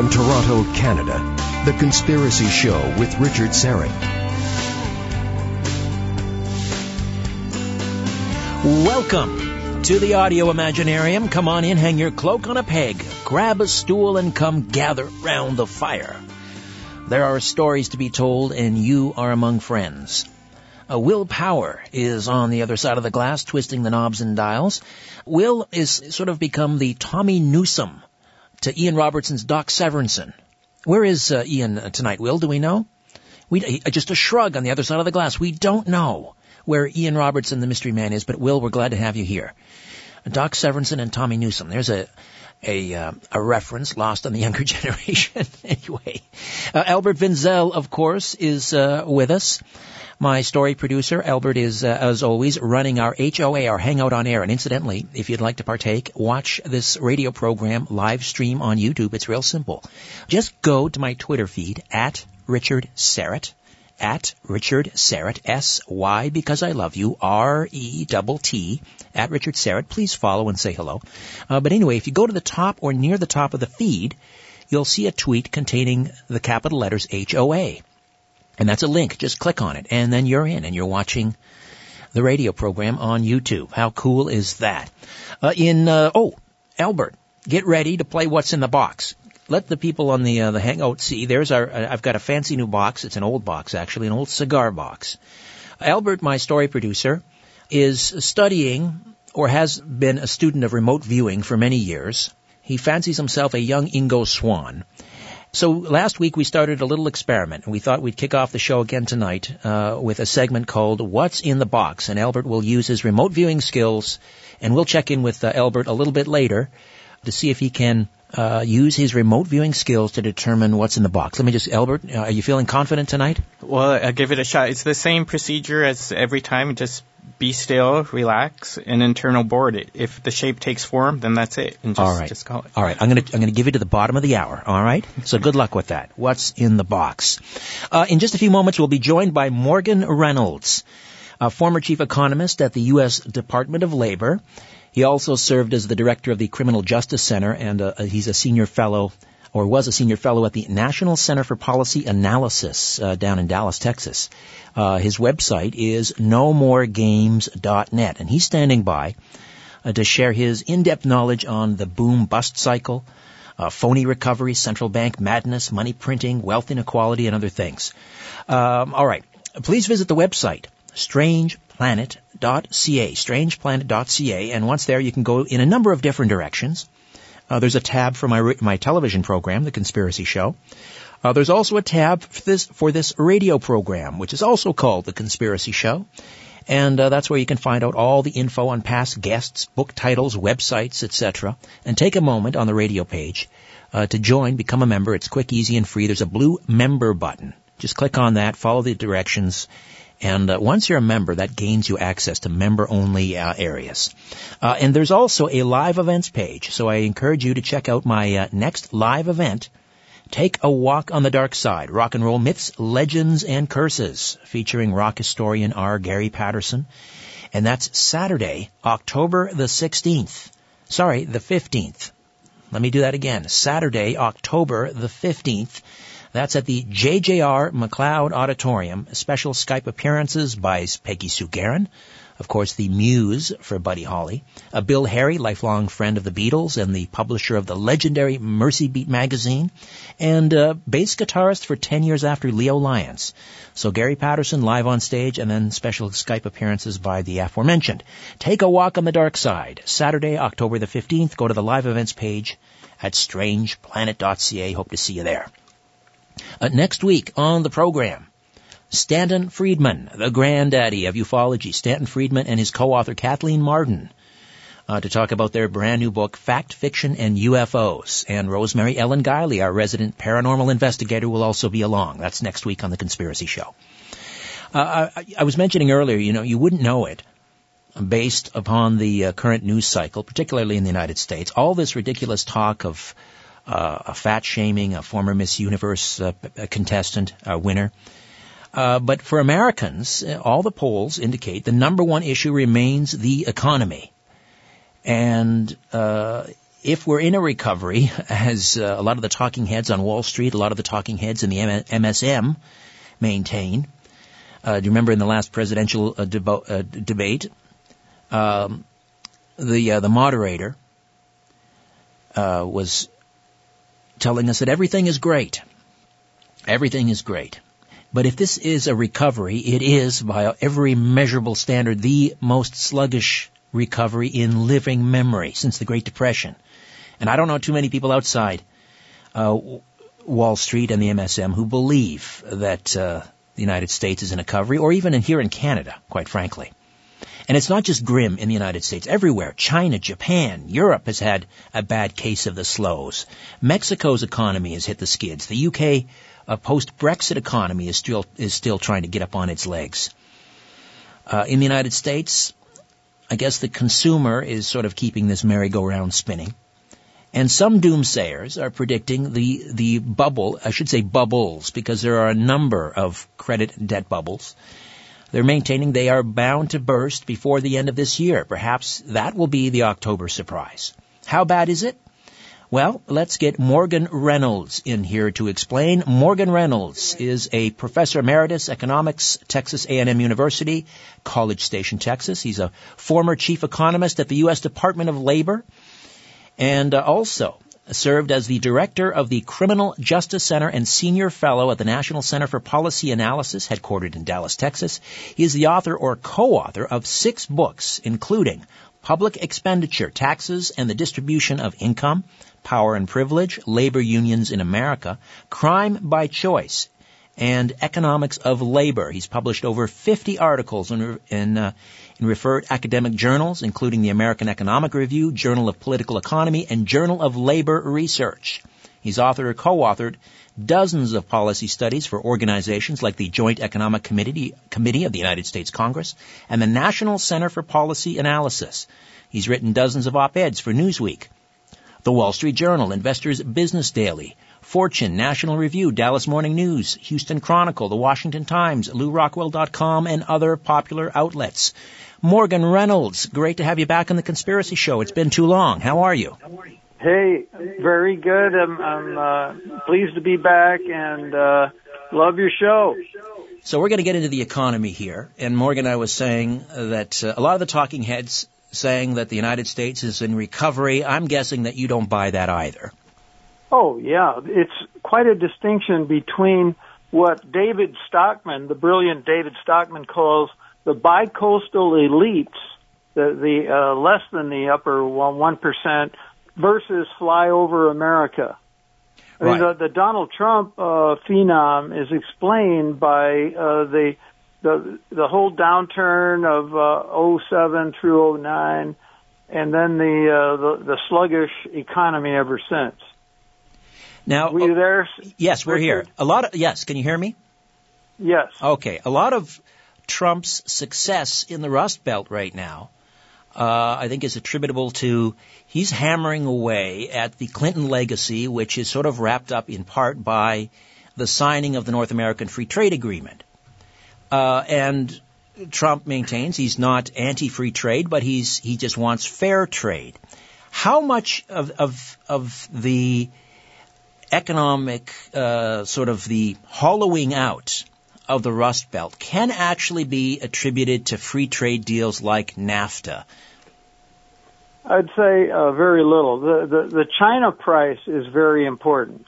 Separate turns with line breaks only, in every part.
From Toronto, Canada, The Conspiracy Show with Richard Syrett.
Welcome to the Audio Imaginarium. Come on in, hang your cloak on a peg, grab a stool, and come gather round the fire. There are stories to be told, and you are among friends. Uh, Will Power is on the other side of the glass, twisting the knobs and dials. Will is sort of become the Tommy Newsom to Ian Robertson's Doc Severinsen. Where is uh, Ian uh, tonight, Will? Do we know? We, uh, just a shrug on the other side of the glass. We don't know where Ian Robertson, the mystery man, is, but Will, we're glad to have you here. Doc Severinsen and Tommy Newsom. There's a a uh, a reference lost on the younger generation. anyway, uh, Albert Vinzel, of course, is uh, with us. My story producer, Albert, is, uh, as always, running our HOA, our Hangout on Air. And incidentally, if you'd like to partake, watch this radio program live stream on YouTube. It's real simple. Just go to my Twitter feed, at Richard Syrett, at Richard Syrett, S-Y, because I love you, R-E-T-T, at Richard Syrett. Please follow and say hello. Uh, but anyway, if you go to the top or near the top of the feed, you'll see a tweet containing the capital letters HOA. And that's a link. Just click on it and then you're in and you're watching the radio program on YouTube. How cool is that? Uh, in, uh, oh, Albert, get ready to play what's in the box. Let the people on the, uh, the hangout see. There's our, uh, I've got a fancy new box. It's an old box actually, an old cigar box. Albert, my story producer, is studying or has been a student of remote viewing for many years. He fancies himself a young Ingo Swann. So last week we started a little experiment, and we thought we'd kick off the show again tonight uh, with a segment called "What's in the Box." And Albert will use his remote viewing skills, and we'll check in with uh, Albert a little bit later to see if he can uh, use his remote viewing skills to determine what's in the box. Let me just, Albert, uh, are you feeling confident tonight?
Well, I'll give it a shot. It's the same procedure as every time. Just be still, relax, and internal board it. If the shape takes form, then that's it. And just,
all right.
just call it.
All right. I'm gonna I'm gonna give you to the bottom of the hour. All right. So good luck with that. What's in the box? Uh, in just a few moments, we'll be joined by Morgan Reynolds, a former chief economist at the U.S. Department of Labor. He also served as the director of the Criminal Justice Center, and uh, he's a senior fellow or was a senior fellow at the National Center for Policy Analysis uh, down in Dallas, Texas. Uh, his website is nomoregames.net, and he's standing by uh, to share his in-depth knowledge on the boom-bust cycle, uh, phony recovery, central bank madness, money printing, wealth inequality, and other things. Um, all right, please visit the website strangeplanet.ca, strangeplanet.ca, and once there, you can go in a number of different directions. Uh, there's a tab for my my television program, The Conspiracy Show. Uh, there's also a tab for this for this radio program, which is also called The Conspiracy Show, and uh, that's where you can find out all the info on past guests, book titles, websites, etc. And take a moment on the radio page uh, to join, become a member. It's quick, easy, and free. There's a blue member button. Just click on that, follow the directions, and uh, once you're a member, that gains you access to member-only uh, areas. Uh, and there's also a live events page. So I encourage you to check out my uh, next live event. Take a Walk on the Dark Side, Rock and Roll Myths, Legends, and Curses, featuring rock historian R. Gary Patterson. And that's Saturday, October the 16th. Sorry, the 15th. Let me do that again. Saturday, October the 15th that's at the JJR McLeod Auditorium. Special Skype appearances by Peggy Sue Gerron, of course, the muse for Buddy Holly, uh, Bill Harry, lifelong friend of the Beatles and the publisher of the legendary Mersey Beat magazine, and uh, bass guitarist for 10 years after Leo Lyons. So Gary Patterson live on stage and then special Skype appearances by the aforementioned. Take a walk on the dark side. Saturday, October the 15th. Go to the live events page at strangeplanet.ca. Hope to see you there. Uh, next week on the program, Stanton Friedman, the granddaddy of ufology, Stanton Friedman and his co-author Kathleen Marden, uh, to talk about their brand new book, Fact, Fiction, and UFOs. And Rosemary Ellen Guiley, our resident paranormal investigator, will also be along. That's next week on The Conspiracy Show. Uh, I, I, was mentioning earlier, you know, you wouldn't know it based upon the uh, current news cycle, particularly in the United States. All this ridiculous talk of a fat shaming, a former Miss Universe uh, contestant, uh, winner. Uh, but for Americans, uh, all the polls indicate the number one issue remains the economy. And uh, if we're in a recovery, as uh, a lot of the talking heads on Wall Street, a lot of the talking heads in the MSM maintain, uh, do you remember in the last presidential uh, debo- uh, debate, um, the uh, the moderator uh, was telling us that everything is great, everything is great. But if this is a recovery, it is, by every measurable standard, the most sluggish recovery in living memory since the Great Depression. And I don't know too many people outside uh, Wall Street and the MSM who believe that uh, the United States is in a recovery, or even in, here in Canada, quite frankly. And it's not just grim in the United States. Everywhere, China, Japan, Europe has had a bad case of the slows. Mexico's economy has hit the skids. The UK uh, post-Brexit economy is still is still trying to get up on its legs. Uh, in the United States, I guess the consumer is sort of keeping this merry-go-round spinning. And some doomsayers are predicting the, the bubble, I should say bubbles, because there are a number of credit and debt bubbles. They're maintaining they are bound to burst before the end of this year. Perhaps that will be the October surprise. How bad is it? Well, let's get Morgan Reynolds in here to explain. Morgan Reynolds is a professor emeritus economics, Texas A&M University, College Station, Texas. He's a former chief economist at the U.S. Department of Labor and uh, also served as the director of the Criminal Justice Center and senior fellow at the National Center for Policy Analysis, headquartered in Dallas, Texas. He is the author or co-author of six books, including Public Expenditure, Taxes and the Distribution of Income, Power and Privilege, Labor Unions in America, Crime by Choice, and Economics of Labor. He's published over 50 articles in, in, uh, in referred academic journals, including the American Economic Review, Journal of Political Economy, and Journal of Labor Research. He's authored or co-authored dozens of policy studies for organizations like the Joint Economic Committee, Committee of the United States Congress and the National Center for Policy Analysis. He's written dozens of op-eds for Newsweek, the Wall Street Journal, Investors Business Daily, Fortune, National Review, Dallas Morning News, Houston Chronicle, The Washington Times, LouRockwell.com, and other popular outlets. Morgan Reynolds, great to have you back on the Conspiracy Show. It's been too long. How are you?
Hey, very good. I'm, I'm uh, pleased to be back and uh, love your show.
So we're going to get into the economy here. And Morgan, I was saying that uh, a lot of the talking heads saying that the United States is in recovery. I'm guessing that you don't buy that either.
Oh, yeah. It's quite a distinction between what David Stockman, the brilliant David Stockman, calls the bicoastal elites, the, the uh, less than the upper 1%, versus flyover America. I mean, the, the Donald Trump uh, phenom is explained by uh, the the the whole downturn of uh, 07 through 09, and then the, uh, the the sluggish economy ever since.
Now,
were you there?
Yes, we're here. A lot of yes. Can you hear me?
Yes.
Okay. A lot of Trump's success in the Rust Belt right now, uh, I think, is attributable to he's hammering away at the Clinton legacy, which is sort of wrapped up in part by the signing of the North American Free Trade Agreement. Uh, and Trump maintains he's not anti-free trade, but he's he just wants fair trade. How much of of of the economic uh, sort of the hollowing out of the Rust Belt can actually be attributed to free trade deals like NAFTA?
I'd say uh, very little. The, the the China price is very important.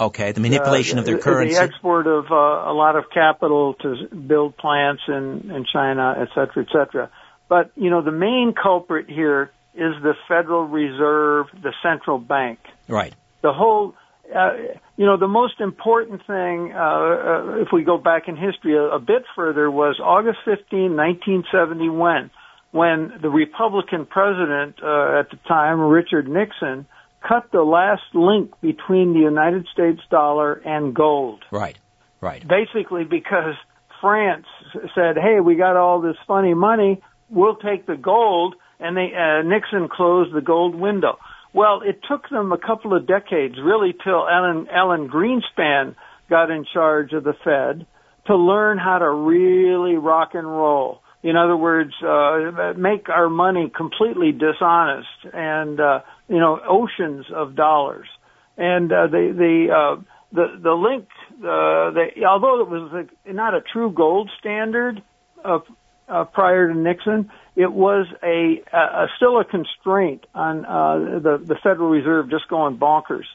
Okay, the manipulation
uh,
of their currency.
The export of uh, a lot of capital to build plants in, in China, et cetera, et cetera. But, you know, the main culprit here is the Federal Reserve, the central bank.
Right.
The whole, uh, you know, the most important thing, uh, uh, if we go back in history a, a bit further, was August 15, 1971, when the Republican president uh, at the time, Richard Nixon, cut the last link between the United States dollar and gold.
Right, right.
Basically because France said, hey, we got all this funny money, we'll take the gold, and they, uh, Nixon closed the gold window. Well, it took them a couple of decades, really, till Alan, Alan Greenspan got in charge of the Fed to learn how to really rock and roll. In other words, uh, make our money completely dishonest and, uh, you know, oceans of dollars. And, uh, the, the, uh, the, the link, uh, the, although it was not a true gold standard, uh, uh, prior to Nixon, it was a, a, still a constraint on uh, the the Federal Reserve just going bonkers.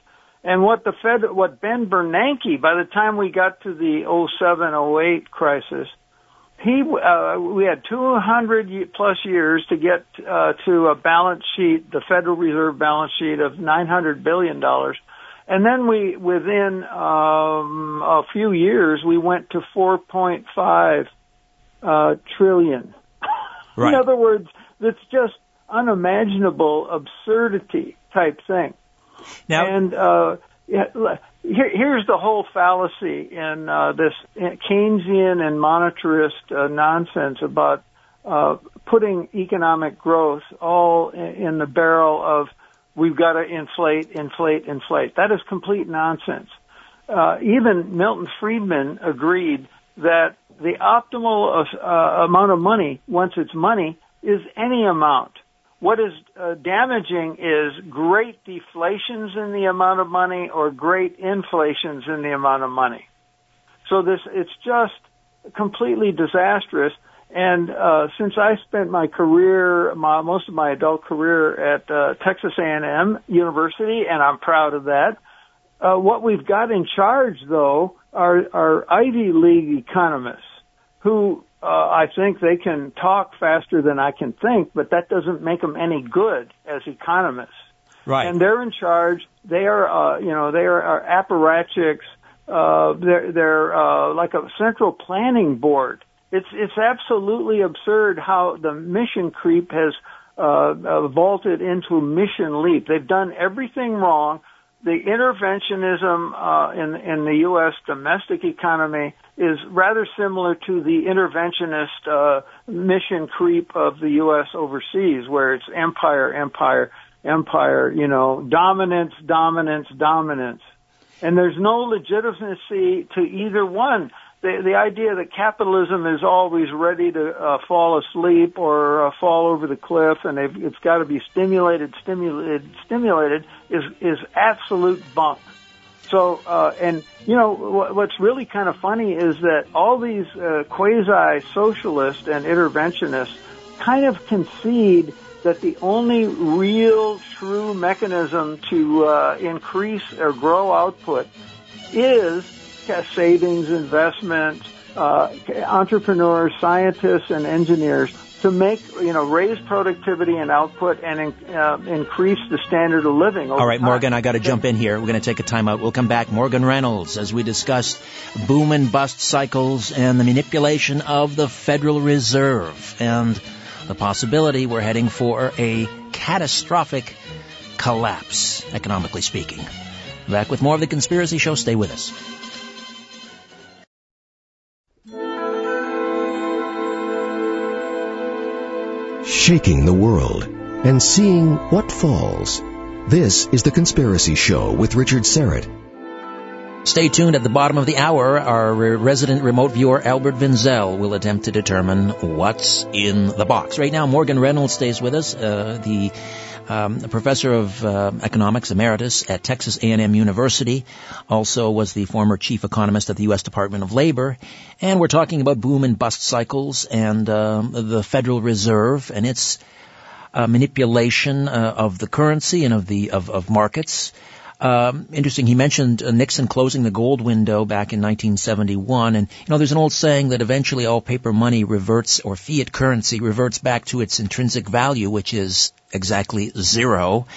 And what the Fed, what Ben Bernanke, by the time we got to the 0708 crisis, he uh, we had 200 plus years to get uh, to a balance sheet, the Federal Reserve balance sheet of 900 billion dollars, and then we within um, a few years we went to 4.5 uh, trillion.
Right.
In other words, it's just unimaginable absurdity type thing.
Now,
and uh, here, here's the whole fallacy in uh, this Keynesian and monetarist uh, nonsense about uh, putting economic growth all in the barrel of we've got to inflate, inflate, inflate. That is complete nonsense. Uh, even Milton Friedman agreed that the optimal uh, amount of money, once it's money, is any amount. What is uh, damaging is great deflations in the amount of money or great inflations in the amount of money. So this, it's just completely disastrous. And uh, since I spent my career, my, most of my adult career at uh, Texas A&M University, and I'm proud of that. Uh, what we've got in charge, though, are, are Ivy League economists who uh, I think they can talk faster than I can think, but that doesn't make them any good as economists.
Right.
And they're in charge. They are, uh, you know, they are, are apparatchiks. Uh, they're, they're, uh, like a central planning board. It's, it's absolutely absurd how the mission creep has, uh, uh, vaulted into mission leap. They've done everything wrong the interventionism uh, in in the U.S. domestic economy is rather similar to the interventionist uh, mission creep of the U.S. overseas, where it's empire, empire, empire. You know, dominance, dominance, dominance, and there's no legitimacy to either one the the idea that capitalism is always ready to uh, fall asleep or uh, fall over the cliff, and it's got to be stimulated, stimulated, stimulated is is absolute bunk. So, uh, and you know what's really kind of funny is that all these uh, quasi socialists and interventionists kind of concede that the only real true mechanism to uh, increase or grow output is savings, investments, uh, entrepreneurs, scientists, and engineers to make, you know, raise productivity and output and uh, increase the standard of living.
All right,
time.
Morgan, I got to jump in here. We're going to take a time out. We'll come back. Morgan Reynolds, as we discuss boom and bust cycles and the manipulation of the Federal Reserve and the possibility we're heading for a catastrophic collapse, economically speaking. Back with more of the Conspiracy Show. Stay with us.
Shaking the world and seeing what falls. This is The Conspiracy Show with Richard Syrett.
Stay tuned at the bottom of the hour. Our resident remote viewer, Albert Vinzel, will attempt to determine what's in the box. Right now, Morgan Reynolds stays with us, uh, the um, a professor of uh, economics emeritus at Texas A&M University. Also was the former chief economist at the U.S. Department of Labor. And we're talking about boom and bust cycles and um, the Federal Reserve and its uh, manipulation uh, of the currency and of the of, of markets. Um, interesting. He mentioned uh, Nixon closing the gold window back in 1971, and you know, there's an old saying that eventually all paper money reverts, or fiat currency reverts back to its intrinsic value, which is exactly zero.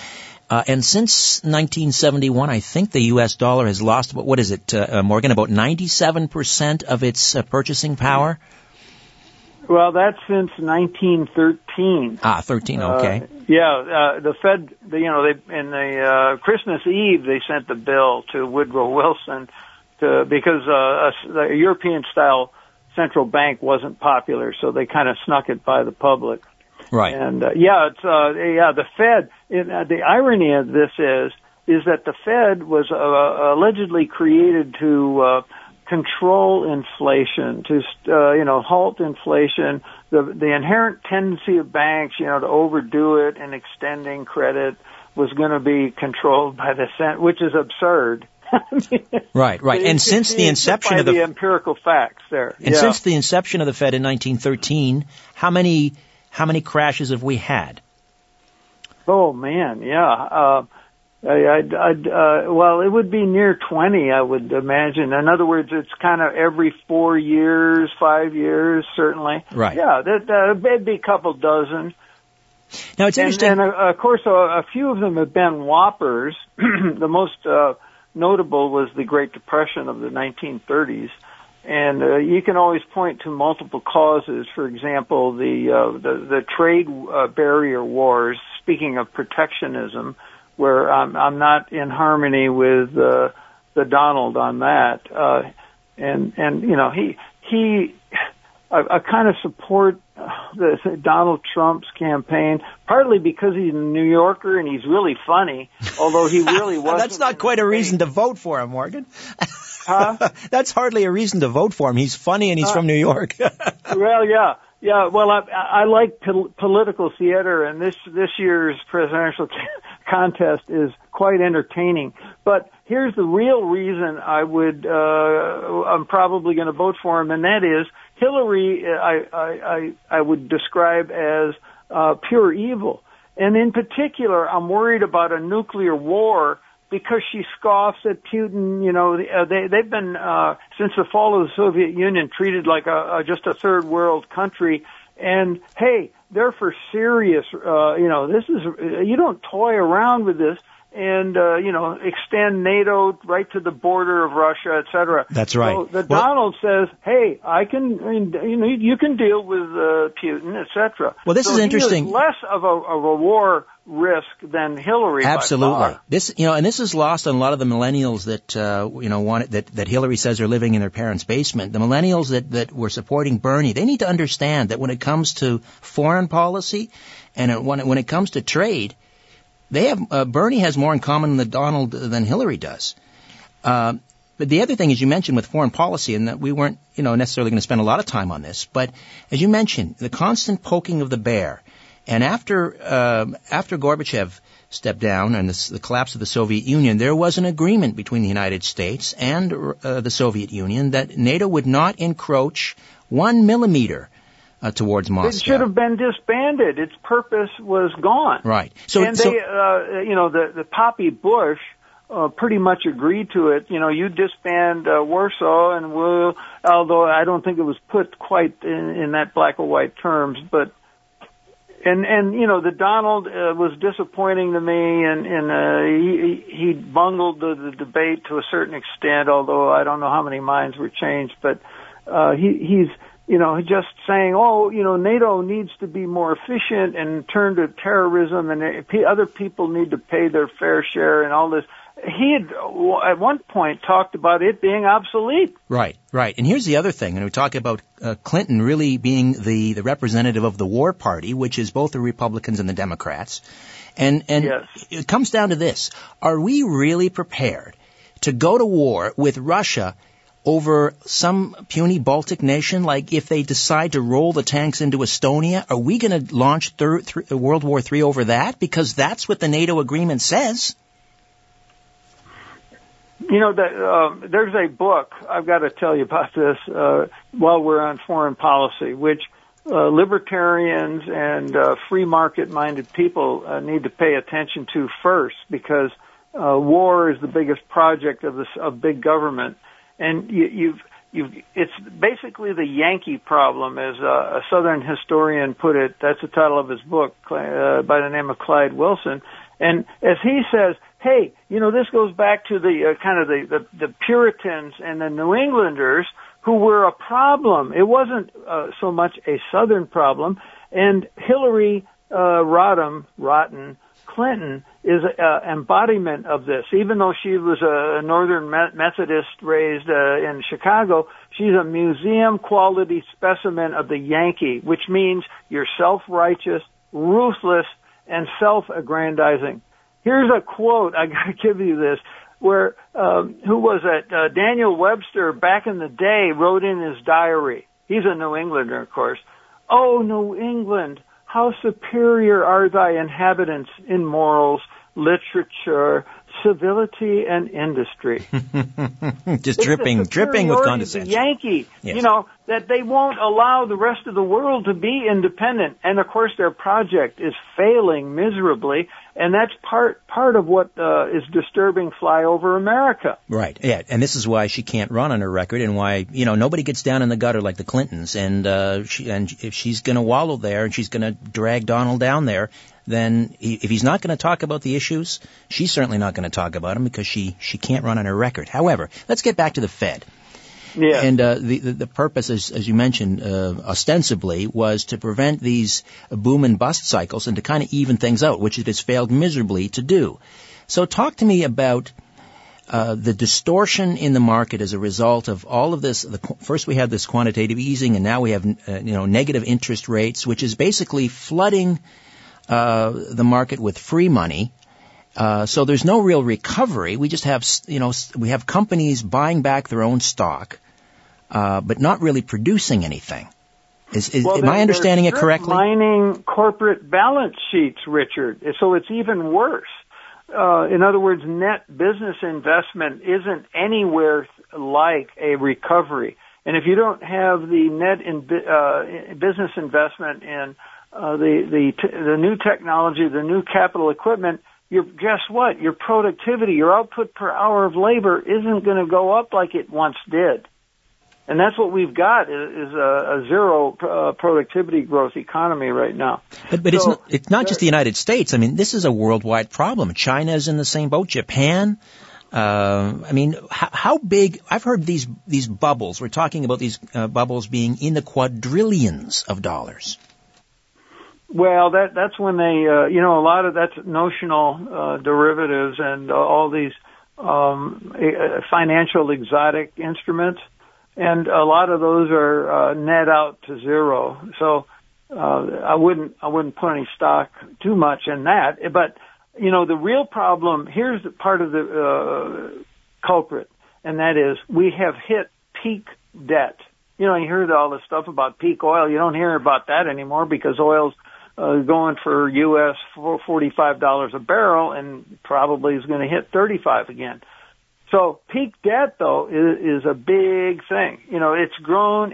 Uh, and since 1971, I think the U.S. dollar has lost, what is it, uh, uh Morgan, about 97% of its uh, purchasing power?
Well, that's since 1913.
Ah, 13. Uh, okay.
Yeah, uh, the Fed, the, you know, they in the uh, Christmas Eve they sent the bill to Woodrow Wilson to because uh, a, the European style central bank wasn't popular, so they kind of snuck it by the public.
Right.
And uh, yeah, it's uh, yeah the Fed. It, uh, the irony of this is is that the Fed was uh, allegedly created to uh, control inflation, to uh, you know halt inflation. The the inherent tendency of banks, you know, to overdo it in extending credit was going to be controlled by the Senate, which is absurd.
right, right. And since the inception of the,
the, empirical facts there,
and
yeah.
since the inception of the Fed in 1913, how many how many crashes have we had?
Oh man, yeah. Uh, I, I'd, I'd, uh, well, it would be near 20, I would imagine. In other words, it's kind of every four years, five years, certainly.
Right.
Yeah, that, uh, it'd be a couple dozen.
Now it's
and,
interesting.
And, uh, of course, a, a few of them have been whoppers. the most uh, notable was the Great Depression of the 1930s. And uh, you can always point to multiple causes. For example, the uh, the, the trade uh, barrier wars. Speaking of protectionism, where I'm, I'm not in harmony with uh, the Donald on that. Uh, and and you know he he I, I kind of support the, the Donald Trump's campaign partly because he's a New Yorker and he's really funny, although he really was.
That's not quite a reason to vote for him, Morgan.
Huh?
That's hardly a reason to vote for him. He's funny and he's uh, from New York.
well, yeah. Yeah, well, I, I like pol- political theater, and this this year's presidential contest is quite entertaining. But here's the real reason I would uh, I'm probably going to vote for him, and that is Hillary. I I I, I would describe as uh, pure evil, and in particular, I'm worried about a nuclear war because she scoffs at Putin. You know, uh, they they've been uh, since the fall of the Soviet Union treated like a, a just a third world country. And hey, they're for serious. Uh, you know, this is you don't toy around with this and uh, you know extend NATO right to the border of Russia, et cetera.
That's right.
So the well, Donald says, "Hey, I can, you know, you can deal with uh, Putin, et cetera."
Well, this
so
is interesting.
less of a, of a war risk than Hillary.
Absolutely. This, you know, and this is lost on a lot of the millennials that uh, you know want that that Hillary says are living in their parents' basement. The millennials that that were supporting Bernie, they need to understand that when it comes to foreign policy and when it, when it comes to trade they have uh, Bernie has more in common with Donald than Hillary does. Uh, but the other thing, as you mentioned, with foreign policy, and that we weren't, you know, necessarily going to spend a lot of time on this, but as you mentioned, the constant poking of the bear, and after uh, after Gorbachev stepped down and this, the collapse of the Soviet Union, there was an agreement between the United States and uh, the Soviet Union that NATO would not encroach one millimeter uh, towards Moscow.
It should have been disbanded. Its purpose was gone.
Right. So,
and
so,
they, uh, you know, the the Poppy Bush uh, pretty much agreed to it. You know, you disband uh, Warsaw, and we'll. Although I don't think it was put quite in, in that black or white terms, but. And and you know the Donald uh, was disappointing to me, and and uh, he he bungled the, the debate to a certain extent. Although I don't know how many minds were changed, but uh, he he's you know, just saying, oh, you know, NATO needs to be more efficient and turn to terrorism and other people need to pay their fair share and all this. He had at one point talked about it being obsolete.
Right, right. And here's the other thing, and we talk about uh, Clinton really being the, the representative of the war party, which is both the Republicans and the Democrats. And, and
yes.
it comes down to this. Are we really prepared to go to war with Russia over some puny Baltic nation? Like if they decide to roll the tanks into Estonia, are we going to launch thir- th- World War III over that? Because that's what the NATO agreement says.
You know, uh, there's a book, I've got to tell you about this, uh, while we're on foreign policy, which uh, libertarians and uh, free market minded people uh, need to pay attention to first because uh, war is the biggest project of this of big government and you, you've you've it's basically the Yankee problem, as a, a Southern historian put it. That's the title of his book uh, by the name of Clyde Wilson. And as he says, hey, you know, this goes back to the uh, kind of the, the the Puritans and the New Englanders who were a problem. It wasn't uh, so much a Southern problem. And Hillary uh, Rodham, Rotten, Clinton is an embodiment of this. Even though she was a Northern Methodist raised uh, in Chicago, she's a museum quality specimen of the Yankee, which means you're self-righteous, ruthless, and self-aggrandizing. Here's a quote. I gotta give you this. where um, who was it? Uh, Daniel Webster back in the day wrote in his diary. He's a New Englander, of course. Oh, New England, how superior are thy inhabitants in morals, literature, civility, and industry.
Just dripping, dripping with condescension.
Yankee, yes. you know, that they won't allow the rest of the world to be independent. And of course their project is failing miserably. And that's part, part of what uh, is disturbing flyover America.
Right. Yeah. And this is why she can't run on her record and why, you know, nobody gets down in the gutter like the Clintons. And, uh, she, and if she's going to wallow there and she's going to drag Donald down there, then he, if he's not going to talk about the issues, she's certainly not going to talk about them because she, she can't run on her record. However, let's get back to the Fed.
Yeah.
And uh, the, the, the purpose, as, as you mentioned, uh, ostensibly was to prevent these boom and bust cycles and to kind of even things out, which it has failed miserably to do. So, talk to me about uh, the distortion in the market as a result of all of this. The, first, we had this quantitative easing, and now we have uh, you know negative interest rates, which is basically flooding uh, the market with free money. Uh, so there's no real recovery. We just have, you know, we have companies buying back their own stock, uh, but not really producing anything. Is, is
well,
am I understanding it correctly?
Mining corporate balance sheets, Richard. So it's even worse. Uh, in other words, net business investment isn't anywhere like a recovery. And if you don't have the net in, uh, business investment in uh, the the t- the new technology, the new capital equipment, your guess what? Your productivity, your output per hour of labor isn't going to go up like it once did. And that's what we've got is, a, a zero uh, productivity growth economy right now.
But, but so, it's not, it's not just the United States. I mean, this is a worldwide problem. China is in the same boat. Japan. Uh, I mean, how, how, big? I've heard these these bubbles. We're talking about these uh, bubbles being in the quadrillions of dollars.
Well, that that's when they, uh, you know, a lot of that's notional uh, derivatives and uh, all these um, financial exotic instruments, and a lot of those are uh, net out to zero. So uh, I wouldn't I wouldn't put any stock too much in that. But you know, the real problem here's the part of the uh, culprit, and that is we have hit peak debt. You know, you hear all this stuff about peak oil. You don't hear about that anymore because oil's uh, going for U.S. for $45 a barrel and probably is going to hit 35 again. So peak debt though is, is a big thing. You know, it's grown,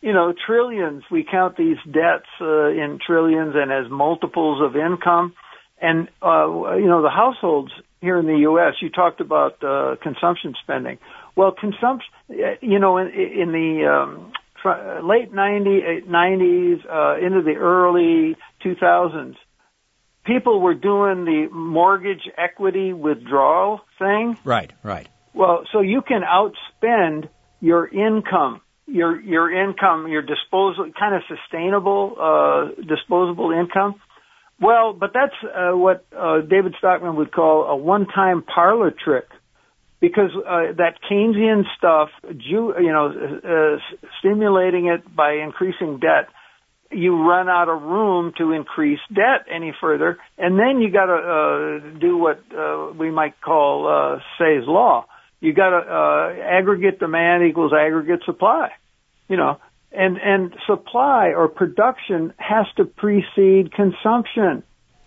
you know, trillions. We count these debts uh, in trillions and as multiples of income. And, uh, you know, the households here in the U.S., you talked about uh, consumption spending. Well, consumption, you know, in, in the um, late 90, 90s uh, into the early 2000s, people were doing the mortgage equity withdrawal thing.
Right, right.
Well, so you can outspend your income, your your income, your disposal kind of sustainable uh, disposable income. Well, but that's uh, what uh, David Stockman would call a one-time parlor trick because uh, that Keynesian stuff, you know, uh, stimulating it by increasing debt, you run out of room to increase debt any further, and then you got to uh, do what uh, we might call uh, Say's law. You got to uh, aggregate demand equals aggregate supply, you know, and and supply or production has to precede consumption.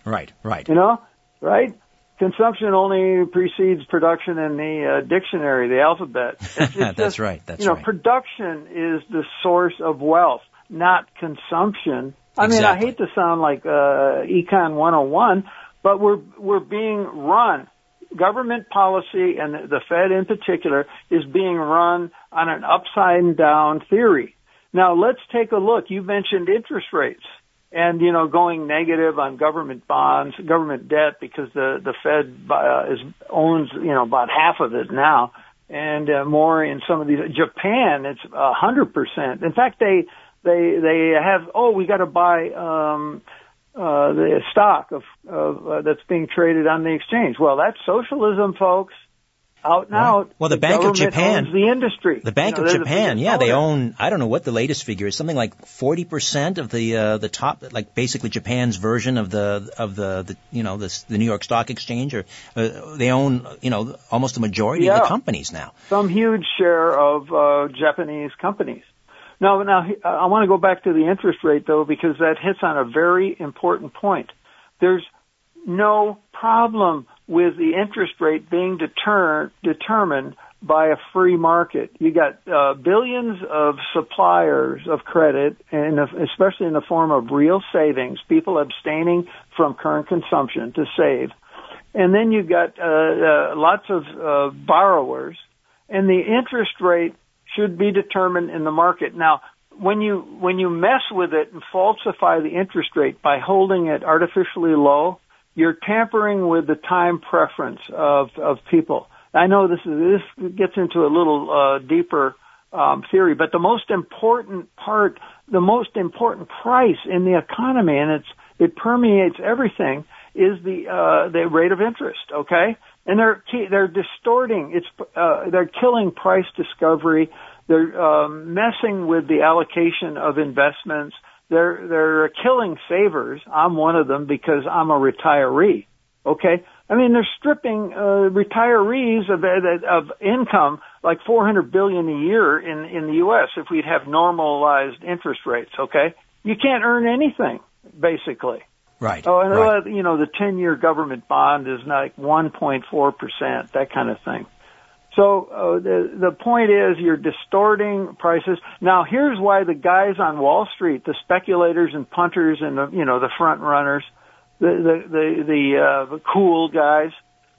Right, right.
You know, right? Consumption only precedes production in the uh, dictionary, the alphabet.
It's, it's That's just, right. That's
you know,
right.
production is the source of wealth, not consumption. I exactly. mean, I hate to sound like uh, Econ 101, but we're we're being run. Government policy and the Fed in particular is being run on an upside down theory. Now let's take a look. You mentioned interest rates and you know going negative on government bonds, government debt because the the Fed uh, is owns you know about half of it now, and uh, more in some of these. Japan, it's a hundred percent. In fact, they they they have oh we got to buy um, uh, the stock of, of uh, that's being traded on the exchange. Well, that's socialism, folks. Out and out.
Well, the, Bank of Japan,
the industry.
The Bank
you
know,
of
Japan,
the
yeah, they own. I don't know what the latest figure is. Something like forty percent of the uh, the top, like basically Japan's version of the of the, the you know the, the New York Stock Exchange, or uh, they own you know almost the majority
yeah.
of the companies now.
Some huge share of uh, Japanese companies. Now, now I want to go back to the interest rate though, because that hits on a very important point. There's no problem with the interest rate being deter- determined by a free market. You got uh, billions of suppliers of credit, and especially in the form of real savings, people abstaining from current consumption to save. And then you've got uh, uh, lots of uh, borrowers, and the interest rate should be determined in the market. Now, when you when you mess with it and falsify the interest rate by holding it artificially low, you're tampering with the time preference of of people. I know this is this gets into a little uh, deeper um, theory, but the most important part, the most important price in the economy, and it's it permeates everything, is the uh, the rate of interest. Okay, and they're they're distorting. It's uh, they're killing price discovery. They're um, messing with the allocation of investments they're they're killing savers. I'm one of them because I'm a retiree. Okay, I mean they're stripping uh, retirees of of income like 400 billion a year in in the U.S. if we'd have normalized interest rates. Okay, you can't earn anything basically.
Right.
Oh, and
right.
You know the 10-year government bond is like 1.4 percent, that kind of thing. So uh, the the point is you're distorting prices. Now here's why the guys on Wall Street, the speculators and punters and the you know the front runners, the the the, the, uh, the cool guys,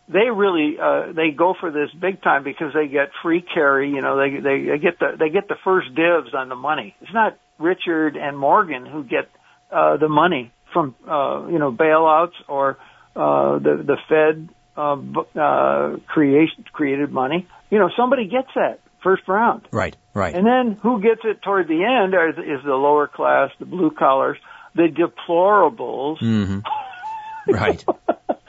they really uh, they go for this big time because they get free carry. You know they they get the they get the first dibs on the money. It's not Richard and Morgan who get uh, the money from uh, you know bailouts or uh, the the Fed uh, uh, creation, created money. You know, somebody gets that first round.
Right, right.
And then who gets it toward the end is, is the lower class, the blue collars, the deplorables.
Mm-hmm. Right,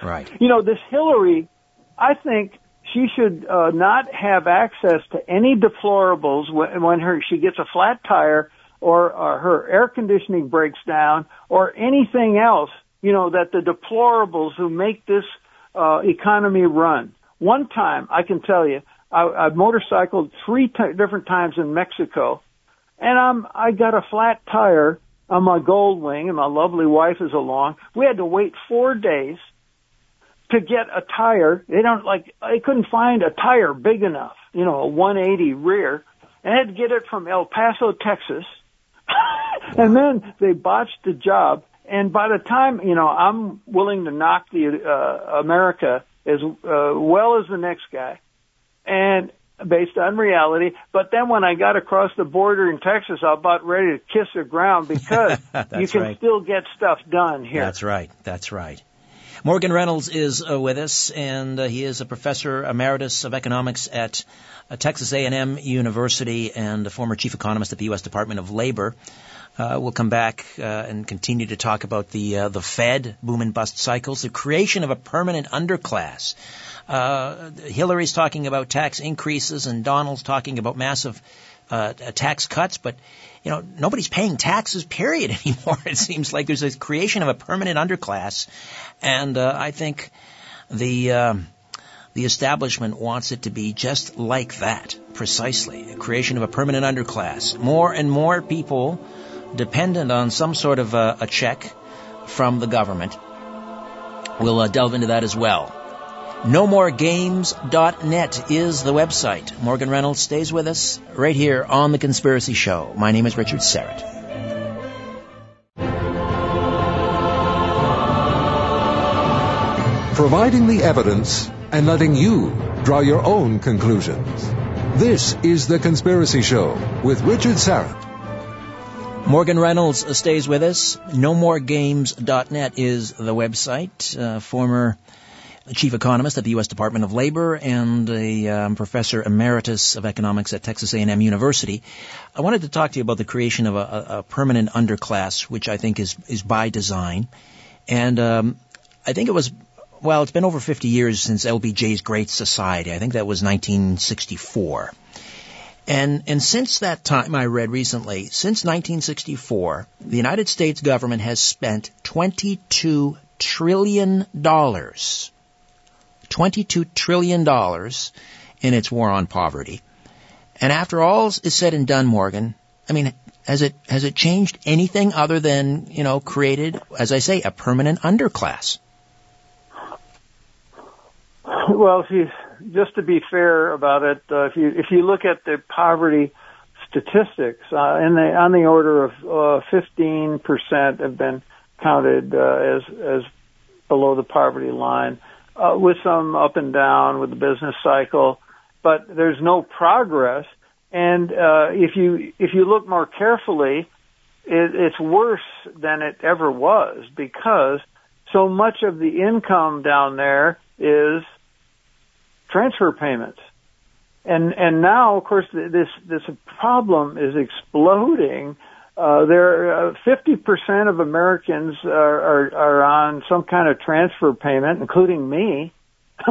right.
You know, this Hillary, I think she should uh, not have access to any deplorables when, when her she gets a flat tire or uh, her air conditioning breaks down or anything else. You know that the deplorables who make this uh, economy run. One time, I can tell you, I, I motorcycled three t- different times in Mexico, and I'm I got a flat tire on my Goldwing, and my lovely wife is along. We had to wait four days to get a tire. They don't like I couldn't find a tire big enough, you know, a 180 rear. I had to get it from El Paso, Texas. and then they botched the job and by the time, you know, I'm willing to knock the uh, America as uh, well as the next guy, and based on reality. But then when I got across the border in Texas, I was about ready to kiss the ground because you can
right.
still get stuff done here.
That's right. That's right. Morgan Reynolds is uh, with us, and uh, he is a professor emeritus of economics at uh, Texas A&M University and a former chief economist at the U.S. Department of Labor. Uh, we'll come back uh, and continue to talk about the uh, the Fed boom and bust cycles, the creation of a permanent underclass. Uh, Hillary's talking about tax increases, and Donald's talking about massive uh, tax cuts. But you know, nobody's paying taxes. Period anymore. It seems like there's a creation of a permanent underclass, and uh, I think the um, the establishment wants it to be just like that, precisely. A creation of a permanent underclass. More and more people dependent on some sort of a, a check from the government. We'll uh, delve into that as well. NoMoreGames.net is the website. Morgan Reynolds stays with us right here on The Conspiracy Show. My name is Richard Syrett.
Providing the evidence and letting you draw your own conclusions. This is The Conspiracy Show with Richard Syrett.
Morgan Reynolds stays with us. NoMoreGames.net is the website. Uh, former chief economist at the U.S. Department of Labor and a um, professor emeritus of economics at Texas A&M University. I wanted to talk to you about the creation of a, a permanent underclass, which I think is is by design, and um, I think it was well, it's been over 50 years since LBJ's Great Society. I think that was 1964. And, and since that time, I read recently, since 1964, the United States government has spent 22 trillion dollars. 22 trillion dollars in its war on poverty. And after all is said and done, Morgan, I mean, has it, has it changed anything other than, you know, created, as I say, a permanent underclass?
Well, if just to be fair about it, uh, if you if you look at the poverty statistics, uh, in the on the order of fifteen percent have been counted uh, as as below the poverty line, uh, with some up and down with the business cycle, but there's no progress. And uh, if you if you look more carefully, it, it's worse than it ever was because so much of the income down there is transfer payments. And and now, of course, this this problem is exploding. Uh, there, uh, fifty percent of Americans are, are are on some kind of transfer payment, including me,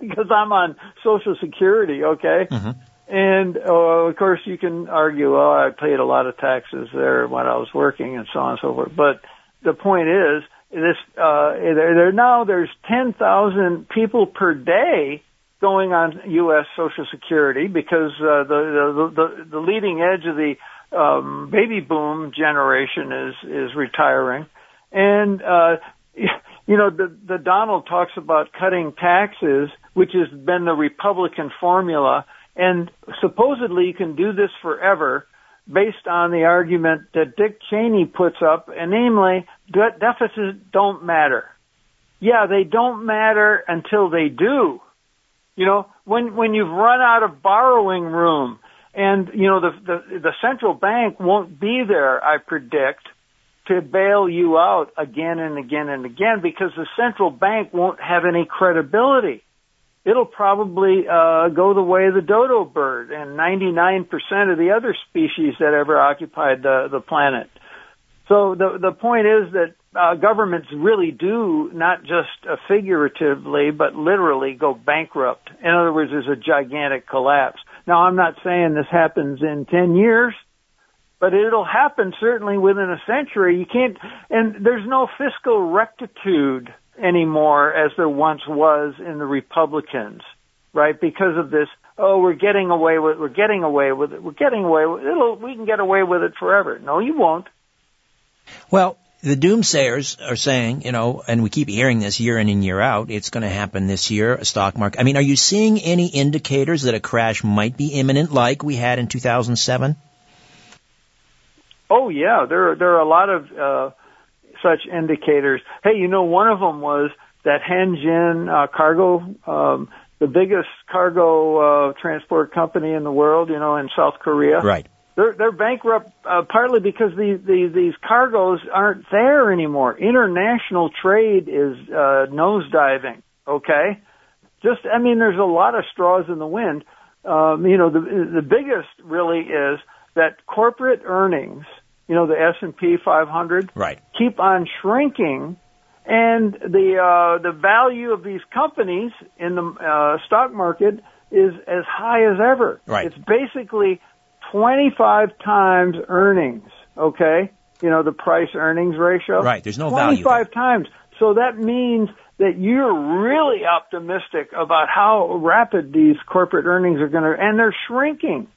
because I'm on Social Security. Okay, mm-hmm. and uh, of course, you can argue, oh, I paid a lot of taxes there when I was working, and so on and so forth. But the point is, this uh, there, there now there's ten thousand people per day going on U.S. Social Security because uh, the, the the the leading edge of the um, baby boom generation is is retiring, and uh, you know the the Donald talks about cutting taxes, which has been the Republican formula, and supposedly you can do this forever based on the argument that Dick Cheney puts up, and namely, de- deficits don't matter. Yeah, they don't matter until they do. You know, when when you've run out of borrowing room, and you know the the, the central bank won't be there, I predict, to bail you out again and again and again because the central bank won't have any credibility. It'll probably uh, go the way of the dodo bird and 99% of the other species that ever occupied the, the planet. So the the point is that uh, governments really do not just uh, figuratively but literally go bankrupt. In other words, there's a gigantic collapse. Now, I'm not saying this happens in 10 years, but it'll happen certainly within a century. You can't, and there's no fiscal rectitude anymore as there once was in the Republicans, right? Because of this, oh, we're getting away with, we're getting away with it, we're getting away with it, we can get away with it forever. No, you won't.
Well, the doomsayers are saying, you know, and we keep hearing this year in and year out, it's going to happen this year, a stock market. I mean, are you seeing any indicators that a crash might be imminent like we had in 2007?
Oh yeah, there there are a lot of uh, such indicators. Hey, you know, one of them was that Hanjin uh, Cargo, um, the biggest cargo uh, transport company in the world, you know, in South Korea.
Right.
They're they're bankrupt uh, partly because these these these cargoes aren't there anymore. International trade is uh, nosediving. Okay, just I mean, there's a lot of straws in the wind. Um, you know, the the biggest really is that corporate earnings. You know, the S and P 500
right.
keep on shrinking, and the uh, the value of these companies in the uh, stock market is as high as ever.
Right.
It's basically 25 times earnings, okay? You know, the price earnings ratio.
Right, there's no
25
value. 25
times. So that means that you're really optimistic about how rapid these corporate earnings are going to, and they're shrinking.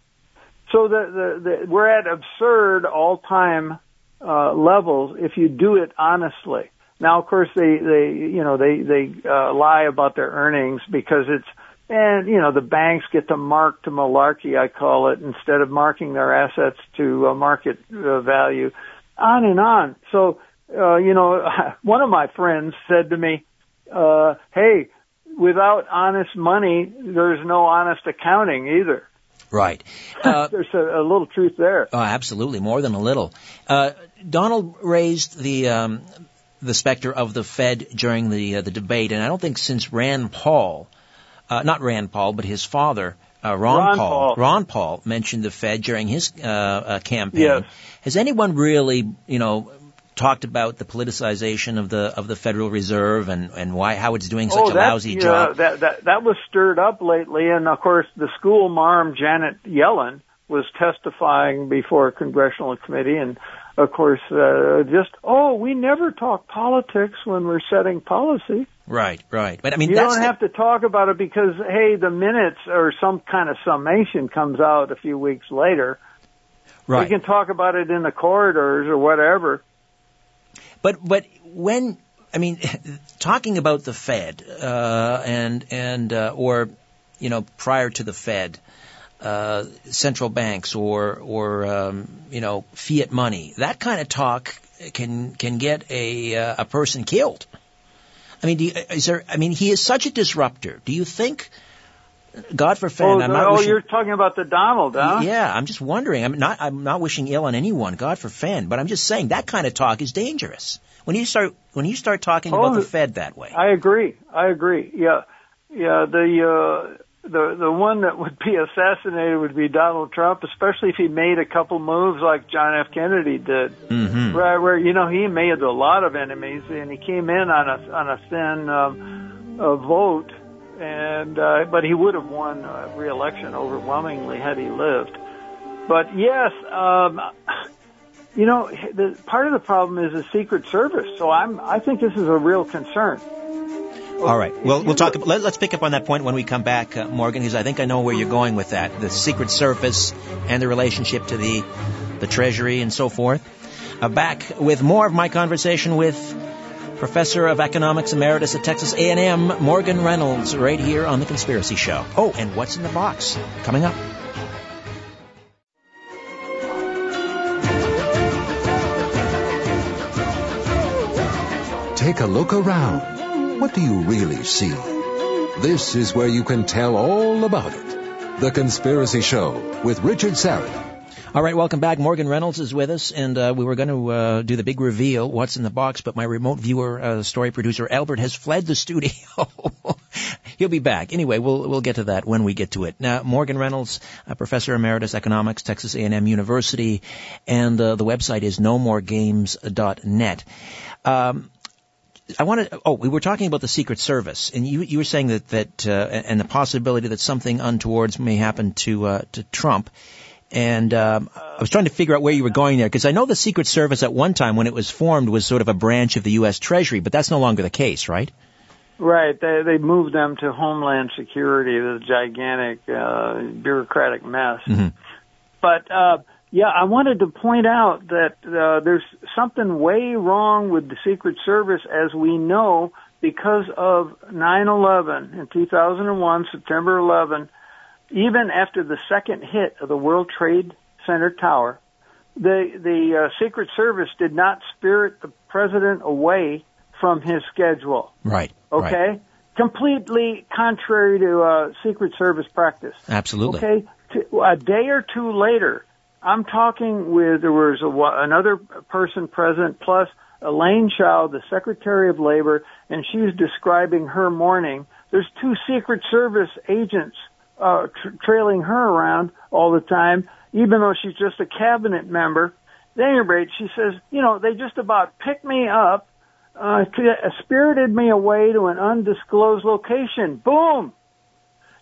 So the, the, the we're at absurd all-time uh, levels if you do it honestly. Now, of course, they they you know they they uh, lie about their earnings because it's and, you know, the banks get to mark to malarkey, I call it, instead of marking their assets to uh, market uh, value, on and on. So, uh, you know, one of my friends said to me, uh, hey, without honest money, there's no honest accounting either.
Right.
Uh, There's a, a, little truth there.
Oh, absolutely, more than a little. Uh, Donald raised the um, the specter of the Fed during the uh, the debate, and I don't think since Rand Paul uh, not Rand Paul, but his father, uh, Ron,
Ron
Paul.
Paul.
Ron Paul mentioned the Fed during his uh, uh, campaign.
Yes.
Has anyone really, you know, talked about the politicization of the of the Federal Reserve and and why how it's doing such
oh,
a lousy
uh,
job.
That that that was stirred up lately, and of course the school marm Janet Yellen was testifying before a congressional committee, and of course uh, just oh we never talk politics when we're setting policy.
Right, right. But I mean,
you
that's
don't
the-
have to talk about it because hey, the minutes or some kind of summation comes out a few weeks later.
right.
We can talk about it in the corridors or whatever.
But but when I mean, talking about the Fed uh, and and uh, or you know prior to the Fed, uh, central banks or or um, you know fiat money, that kind of talk can can get a uh, a person killed. I mean, do you, is there? I mean, he is such a disruptor. Do you think? God forbid,
oh,
I'm not
oh,
wishing,
you're talking about the Donald, huh?
yeah, I'm just wondering. I'm not. I'm not wishing ill on anyone. God for Fed, but I'm just saying that kind of talk is dangerous. When you start when you start talking
Oh,
about the Fed that way.
I agree. I agree. Yeah, yeah. The uh, the the one that would be assassinated would be Donald Trump, especially if he made a couple moves like John F. Kennedy did.
hmm
Right, where you know he made a lot of enemies, and he came in on a on a thin um, uh, vote, and uh, but he would have won uh, re-election overwhelmingly had he lived. But yes, um, you know, the part of the problem is the Secret Service. So I'm I think this is a real concern.
All right. Well, we'll talk. Let, let's pick up on that point when we come back, uh, Morgan, because I think I know where you're going with that. The Secret Service and the relationship to the the Treasury and so forth. Uh, back with more of my conversation with Professor of Economics Emeritus at Texas A&M, Morgan Reynolds, right here on the Conspiracy Show. Oh, and what's in the box coming up?
Take a look around. What do you really see? This is where you can tell all about it. The Conspiracy Show with Richard Syrett.
All right, welcome back. Morgan Reynolds is with us, and uh, we were going to uh, do the big reveal, what's in the box, but my remote viewer, uh, story producer Albert, has fled the studio. He'll be back. Anyway, we'll we'll get to that when we get to it. Now, Morgan Reynolds, professor emeritus economics, Texas A&M University, and uh, the website is nomoregames.net. Um, I want to. Oh, we were talking about the Secret Service, and you you were saying that that uh, and the possibility that something untowards may happen to uh, to Trump. And um, I was trying to figure out where you were going there because I know the Secret Service at one time when it was formed was sort of a branch of the U.S. Treasury, but that's no longer the case, right?
Right. They they moved them to Homeland Security, the gigantic uh, bureaucratic mess.
Mhm.
But uh, yeah, I wanted to point out that uh, there's something way wrong with the Secret Service, as we know, because of 9/11 in 2001, September 11. Even after the second hit of the World Trade Center tower, the the uh, Secret Service did not spirit the president away from his schedule.
Right.
Okay,
Right.
completely contrary to uh, Secret Service practice.
Absolutely.
Okay, A day or two later, I'm talking with there was a, wa- another person present plus Elaine Chao, the Secretary of Labor, and she's describing her morning. There's two Secret Service agents uh, tr- trailing her around all the time, even though she's just a cabinet member. At any rate, she says, you know, they just about picked me up, uh, c- spirited me away to an undisclosed location. Boom!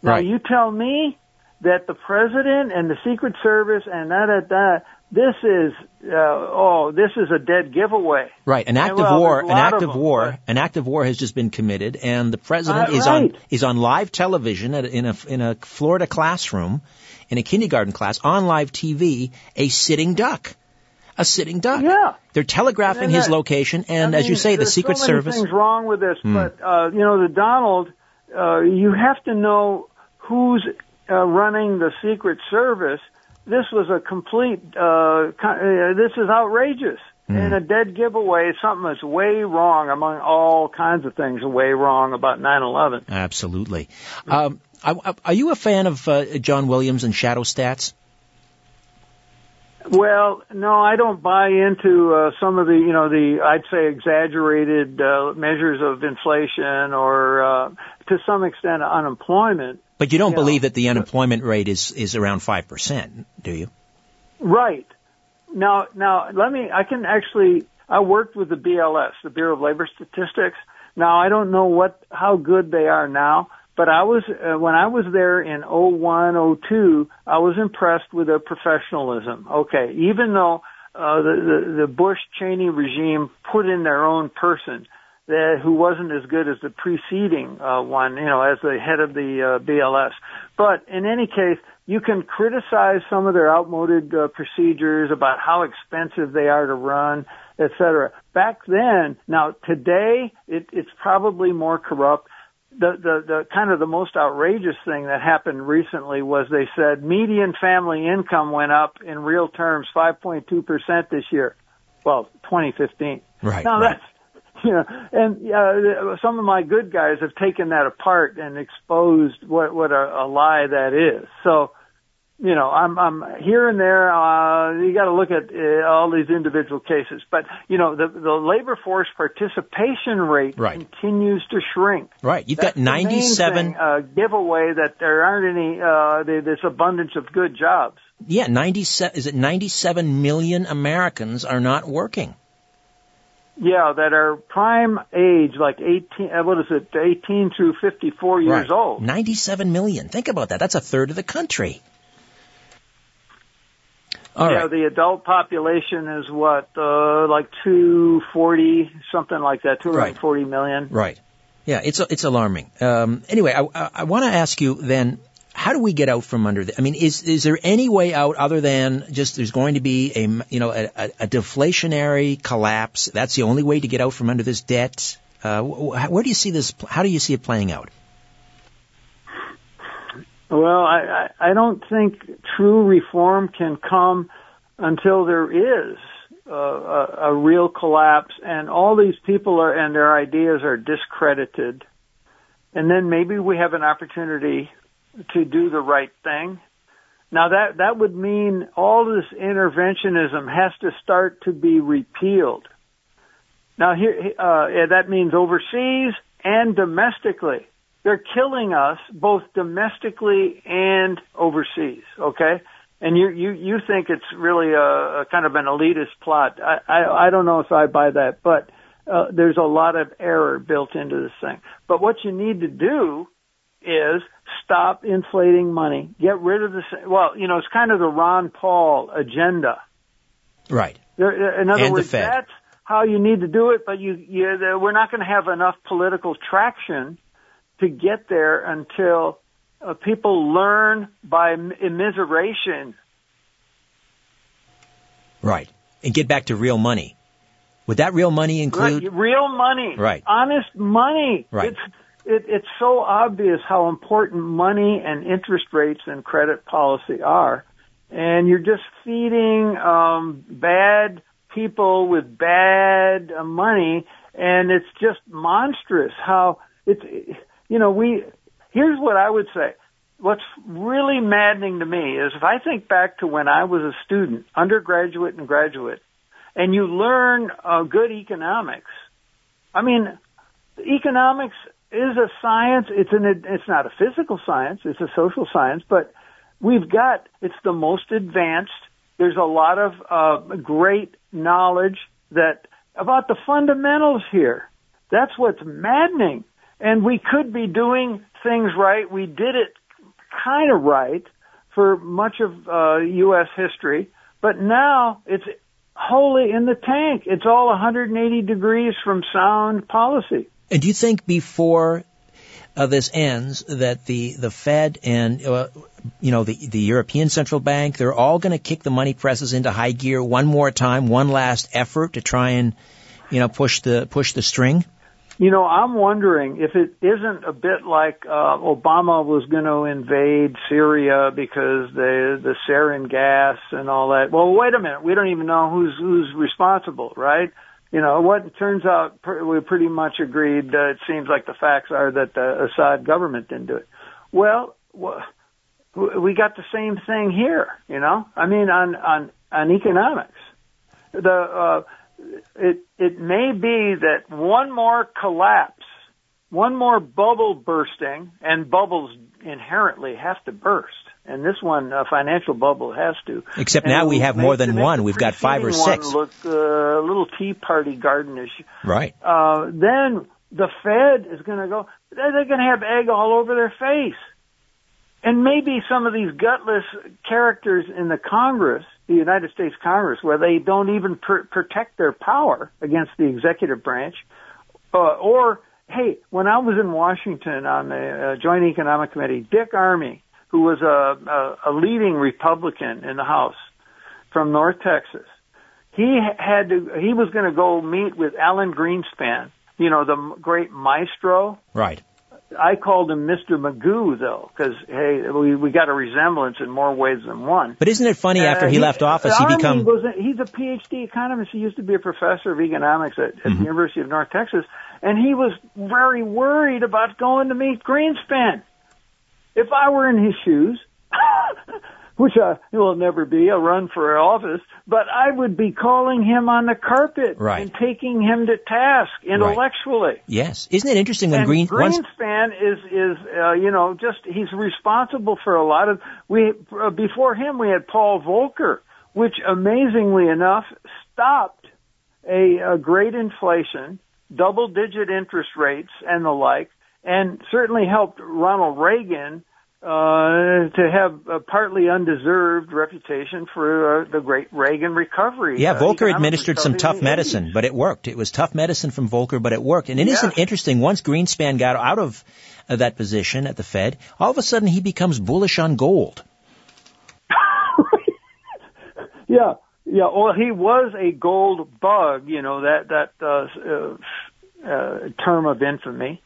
Now
Right.
you tell me that the president and the Secret Service and that that that this is uh, oh this is a dead giveaway.
Right. An act
well,
of war. An act
of
of war.
but-
An act of war has just been committed, and the president
Uh,
is on is on live television at, in a in a Florida classroom, in a kindergarten class on live TV, a sitting duck, a sitting duck.
Yeah.
They're telegraphing
And
his
that-
location, and
I
as you say, the Secret
so many
Service.
things wrong with this,
Hmm.
but uh, you know the Donald, uh, you have to know who's uh, running the Secret Service. This was a complete. Uh, uh, this is outrageous.
Hmm.
And a dead giveaway, something that's way wrong among all kinds of things, way wrong about 9/11.
Absolutely. Um, are you a fan of uh, John Williams and Shadow Stats?
Well, no, I don't buy into uh, some of the, you know, the I'd say exaggerated uh, measures of inflation or uh, to some extent unemployment.
But you don't
Yeah.
believe that the unemployment rate is is around five percent, do you?
Right. Now, now let me. I can actually I worked with the BLS, the Bureau of Labor Statistics. Now I don't know what how good they are now, but I was uh, when I was there in 01, 02, I was impressed with their professionalism. Okay, even though uh, the, the the Bush Cheney regime put in their own person that who wasn't as good as the preceding uh, one, you know, as the head of the uh, BLS. But in any case, you can criticize some of their outmoded uh, procedures about how expensive they are to run, etc. Back then, now today, it, it's probably more corrupt. The, the the kind of the most outrageous thing that happened recently was they said median family income went up in real terms 5.2 percent this year. Well, 2015.
Right.
Now
right.
that's you know, and uh, some of my good guys have taken that apart and exposed what what a, a lie that is. So, you know, I'm I'm here and there. Uh, you got to look at uh, all these individual cases, but you know, the the labor force participation rate
Right.
continues to shrink.
Right. You've
That's
got
the main
97
thing, uh, giveaway that there aren't any uh, this abundance of good jobs.
Yeah, 97 is it 97 million Americans are not working.
Yeah, that are prime age, like 18, uh, what is it, 18 through 54 years
right.
old.
97 million. Think about that. That's a third of the country. All
yeah,
right.
the adult population is what, uh, like 240, something like that, 240 million.
Right. Yeah, it's it's alarming. Um, anyway, I, I, I want to ask you then, how do we get out from under the? I mean, is is there any way out other than just there's going to be a you know a, a, a deflationary collapse? That's the only way to get out from under this debt. Uh, wh- wh- where do you see this? How do you see it playing out?
Well, I, I, don't think true reform can come until there is uh, a, a real collapse and all these people are, and their ideas are discredited. And then maybe we have an opportunity to do the right thing. Now that, that would mean all this interventionism has to start to be repealed. Now here, uh, yeah, that means overseas and domestically. They're killing us both domestically and overseas. Okay, and you you you think it's really a, a kind of an elitist plot. I, I I don't know if I buy that, but uh, there's a lot of error built into this thing. But what you need to do is stop inflating money. Get rid of this. Well, you know, it's kind of the Ron Paul agenda.
Right.
There, in other
And the
words, that's how you need to do it. But you, you we're not going to have enough political traction to get there until uh, people learn by immiseration.
Right. And get back to real money. Would that real money include?
Right, real money,
Right.
Honest money.
Right.
It's it, it's so obvious how important money and interest rates and credit policy are, and you're just feeding um, bad people with bad uh, money, and it's just monstrous how it's. You know, we. Here's what I would say. What's really maddening to me is if I think back to when I was a student, undergraduate and graduate, and you learn uh, good economics. I mean, economics is a science. It's an it's not a physical science. It's a social science, but we've got it's the most advanced. There's a lot of uh, great knowledge that about the fundamentals here. That's what's maddening. And we could be doing things right. We did it kind of right for much of uh, U.S. history, but now it's wholly in the tank. It's all 180 degrees from sound policy.
And do you think before uh, this ends that the the Fed and uh, you know the the European Central Bank they're all going to kick the money presses into high gear one more time, one last effort to try and you know push the push the string?
You know, I'm wondering if it isn't a bit like uh, Obama was going to invade Syria because the the sarin gas and all that. Well, wait a minute, we don't even know who's who's responsible, right? You know, what turns out we pretty much agreed. Uh, it seems like the facts are that the Assad government didn't do it. Well, we got the same thing here. You know, I mean, on on on economics, the uh, it it may be that one more collapse one more bubble bursting, and bubbles inherently have to burst. And this one, a financial bubble, has to.
Except
And
now we have more than one. We've got five or six.
Look uh, a little Tea Party gardenish.
Right.
Uh, then the Fed is going to go. They're going to have egg all over their face. And maybe some of these gutless characters in the Congress, the United States Congress, where they don't even pr- protect their power against the executive branch, uh, or hey, when I was in Washington on the uh, Joint Economic Committee, Dick Armey, who was a, a, a leading Republican in the House from North Texas, he had to. He was going to go meet with Alan Greenspan, you know, the great maestro.
Right.
I called him Mr. Magoo though, because hey, we we got a resemblance in more ways than one.
But isn't it funny after
Uh,
he, left office, he
Armey
become
was a, he's a PhD economist. He used to be a professor of economics at, at
Mm-hmm.
the University of North Texas, and he was very worried about going to meet Greenspan. If I were in his shoes, which I will never be, I'll run for office, but I would be calling him on the carpet
Right.
and taking him to task intellectually.
yes. Isn't it interesting when
And
Green once
Greenspan is is uh, you know just he's responsible for a lot of we uh, before him we had Paul Volcker, which amazingly enough stopped a, a great inflation, double digit interest rates, and the like, and certainly helped Ronald Reagan. Uh, to have a partly undeserved reputation for uh, the great Reagan recovery.
Yeah,
uh,
Volcker
economic
administered some tough medicine,
80s.
but it worked. It was tough medicine from Volcker, but it worked. And it
Yes.
not interesting. Once Greenspan got out of uh, that position at the Fed, all of a sudden he becomes bullish on gold.
Yeah, yeah. Well, he was a gold bug, you know that that uh, uh, uh, term of infamy,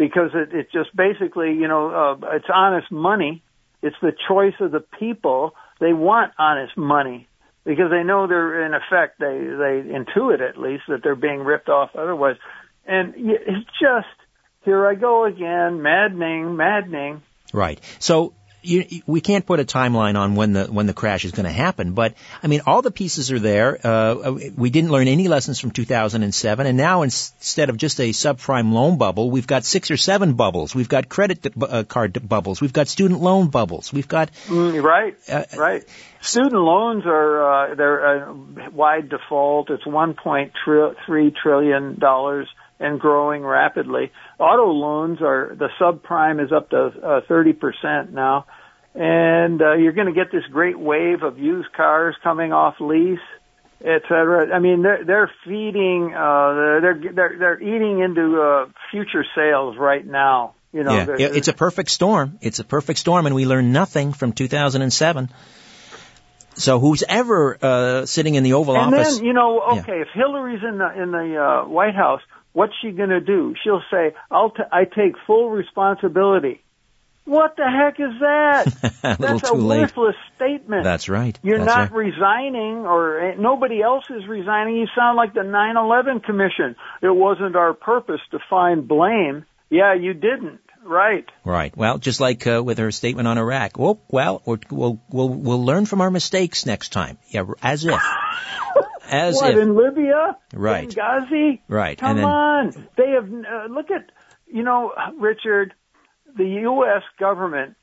because it, it just basically, you know, uh, it's honest money. It's the choice of the people. They want honest money because they know they're in effect. They they intuit at least that they're being ripped off otherwise, and it's just here I go again, maddening, maddening.
Right. So you, we can't put a timeline on when the when the crash is going to happen, but I mean all the pieces are there. Uh, we didn't learn any lessons from 2007, and now instead of just a subprime loan bubble, we've got six or seven bubbles. We've got credit uh, card bubbles. We've got student loan bubbles. We've got
Mm, right,
Uh,
right. Student loans are uh, they're uh, wide default. It's 1.3 trillion dollars and growing rapidly. Auto loans are the subprime is up to uh, 30 percent now, and uh, you're going to get this great wave of used cars coming off lease, et cetera. I mean, they're they're feeding, uh, they're they're they're eating into uh, future sales right now. You know,
yeah,
they're-
it- it's a perfect storm. It's a perfect storm, and we learned nothing from 2007. So who's ever uh, sitting in the Oval
And
Office?
then you know,
Yeah.
okay, if Hillary's in the in the uh, White House, what's she going to do? She'll say, "I'll t- I take full responsibility." What the heck is that?
a
That's
too
a
late.
worthless statement.
That's right.
You're
That's
not
right.
resigning, or uh, nobody else is resigning. You sound like the 9/11 Commission. It wasn't our purpose to find blame. Yeah, you didn't. Right.
Right. Well, just like uh, with her statement on Iraq. Well, well, we'll we'll we'll learn from our mistakes next time. Yeah, as if, as
what
if.
in Libya?
Right.
Benghazi?
Right,
Come
and then-
on. They have uh, look at you know Richard, the U.S. government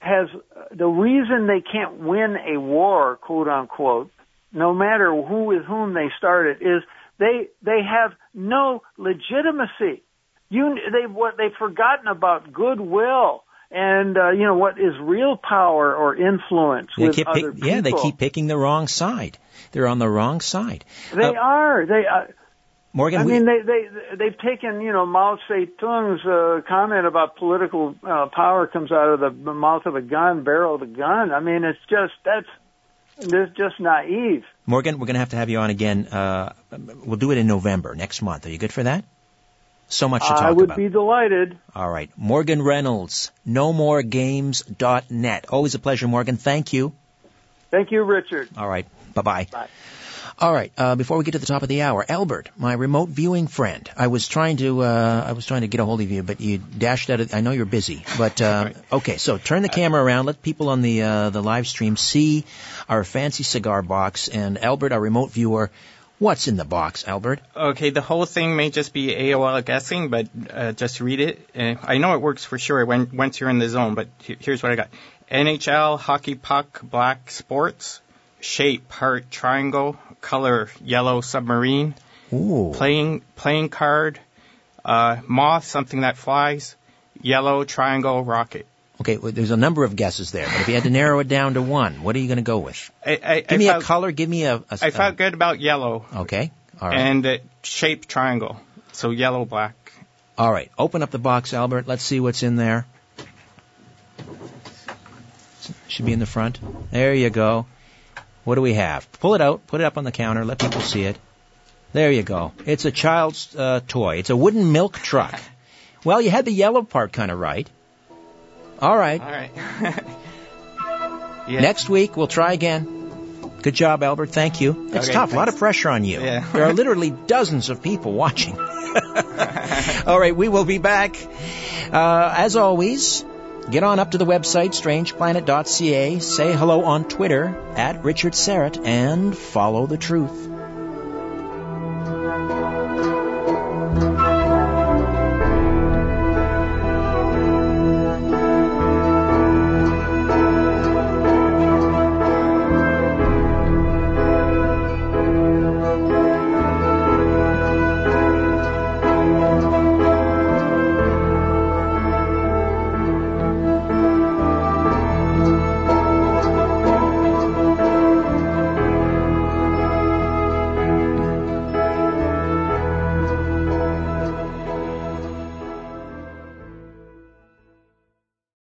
has uh, the reason they can't win a war, quote unquote, no matter who with whom they started, is they they have no legitimacy. You they what they've forgotten about goodwill. And uh, you know what is real power or influence
They
with
keep
other
pick,
people?
yeah, they keep picking the wrong side. They're on the wrong side.
They
Uh,
are. They. Uh,
Morgan,
I
we,
mean, they they they've taken you know Mao Zedong's uh, comment about political uh, power comes out of the mouth of a gun, barrel of a gun. I mean, it's just that's it's just naive.
Morgan, we're going to have to have you on again. Uh, we'll do it in November next month. Are you good for that? So much to talk about.
I would
about.
be delighted.
All right. Morgan Reynolds, nomoregames.net. Always a pleasure, Morgan. Thank you.
Thank you, Richard.
All right. Bye-bye.
Bye.
All right. Uh, before we get to the top of the hour, Albert, my remote viewing friend. I was trying to, uh, I was trying to get a hold of you, but you dashed out. Of, I know you're busy, but uh, okay. So turn the camera around. Let people on the uh, the live stream see our fancy cigar box. And Albert, our remote viewer, What's in the box, Albert?
Okay, the whole thing may just be AOL guessing, but uh, just read it. Uh, I know it works for sure when once you're in the zone, but here's what I got: NHL, hockey puck, black sports, shape, heart, triangle, color, yellow, submarine,
Ooh.
playing playing card, uh, moth, something that flies, yellow, triangle, rocket.
Okay, well, there's a number of guesses there, but if you had to narrow it down to one, what are you going to go with?
I, I,
Give
I
me a color. Give me a. a
I felt good about yellow
Okay. All right.
and uh, shape triangle, so yellow, black.
All right. Open up the box, Albert. Let's see what's in there. Should be in the front. There you go. What do we have? Pull it out. Put it up on the counter. Let people see it. There you go. It's a child's uh, toy. It's a wooden milk truck. Well, you had the yellow part kind of right. All right.
All right. yeah.
Next week we'll try again. Good job, Albert. Thank you. It's
Okay,
tough. A lot of pressure on you.
Yeah.
there are literally dozens of people watching. All right, we will be back. Uh, as always, get on up to the website strangeplanet.ca, say hello on Twitter at Richard Syrett, and follow the truth.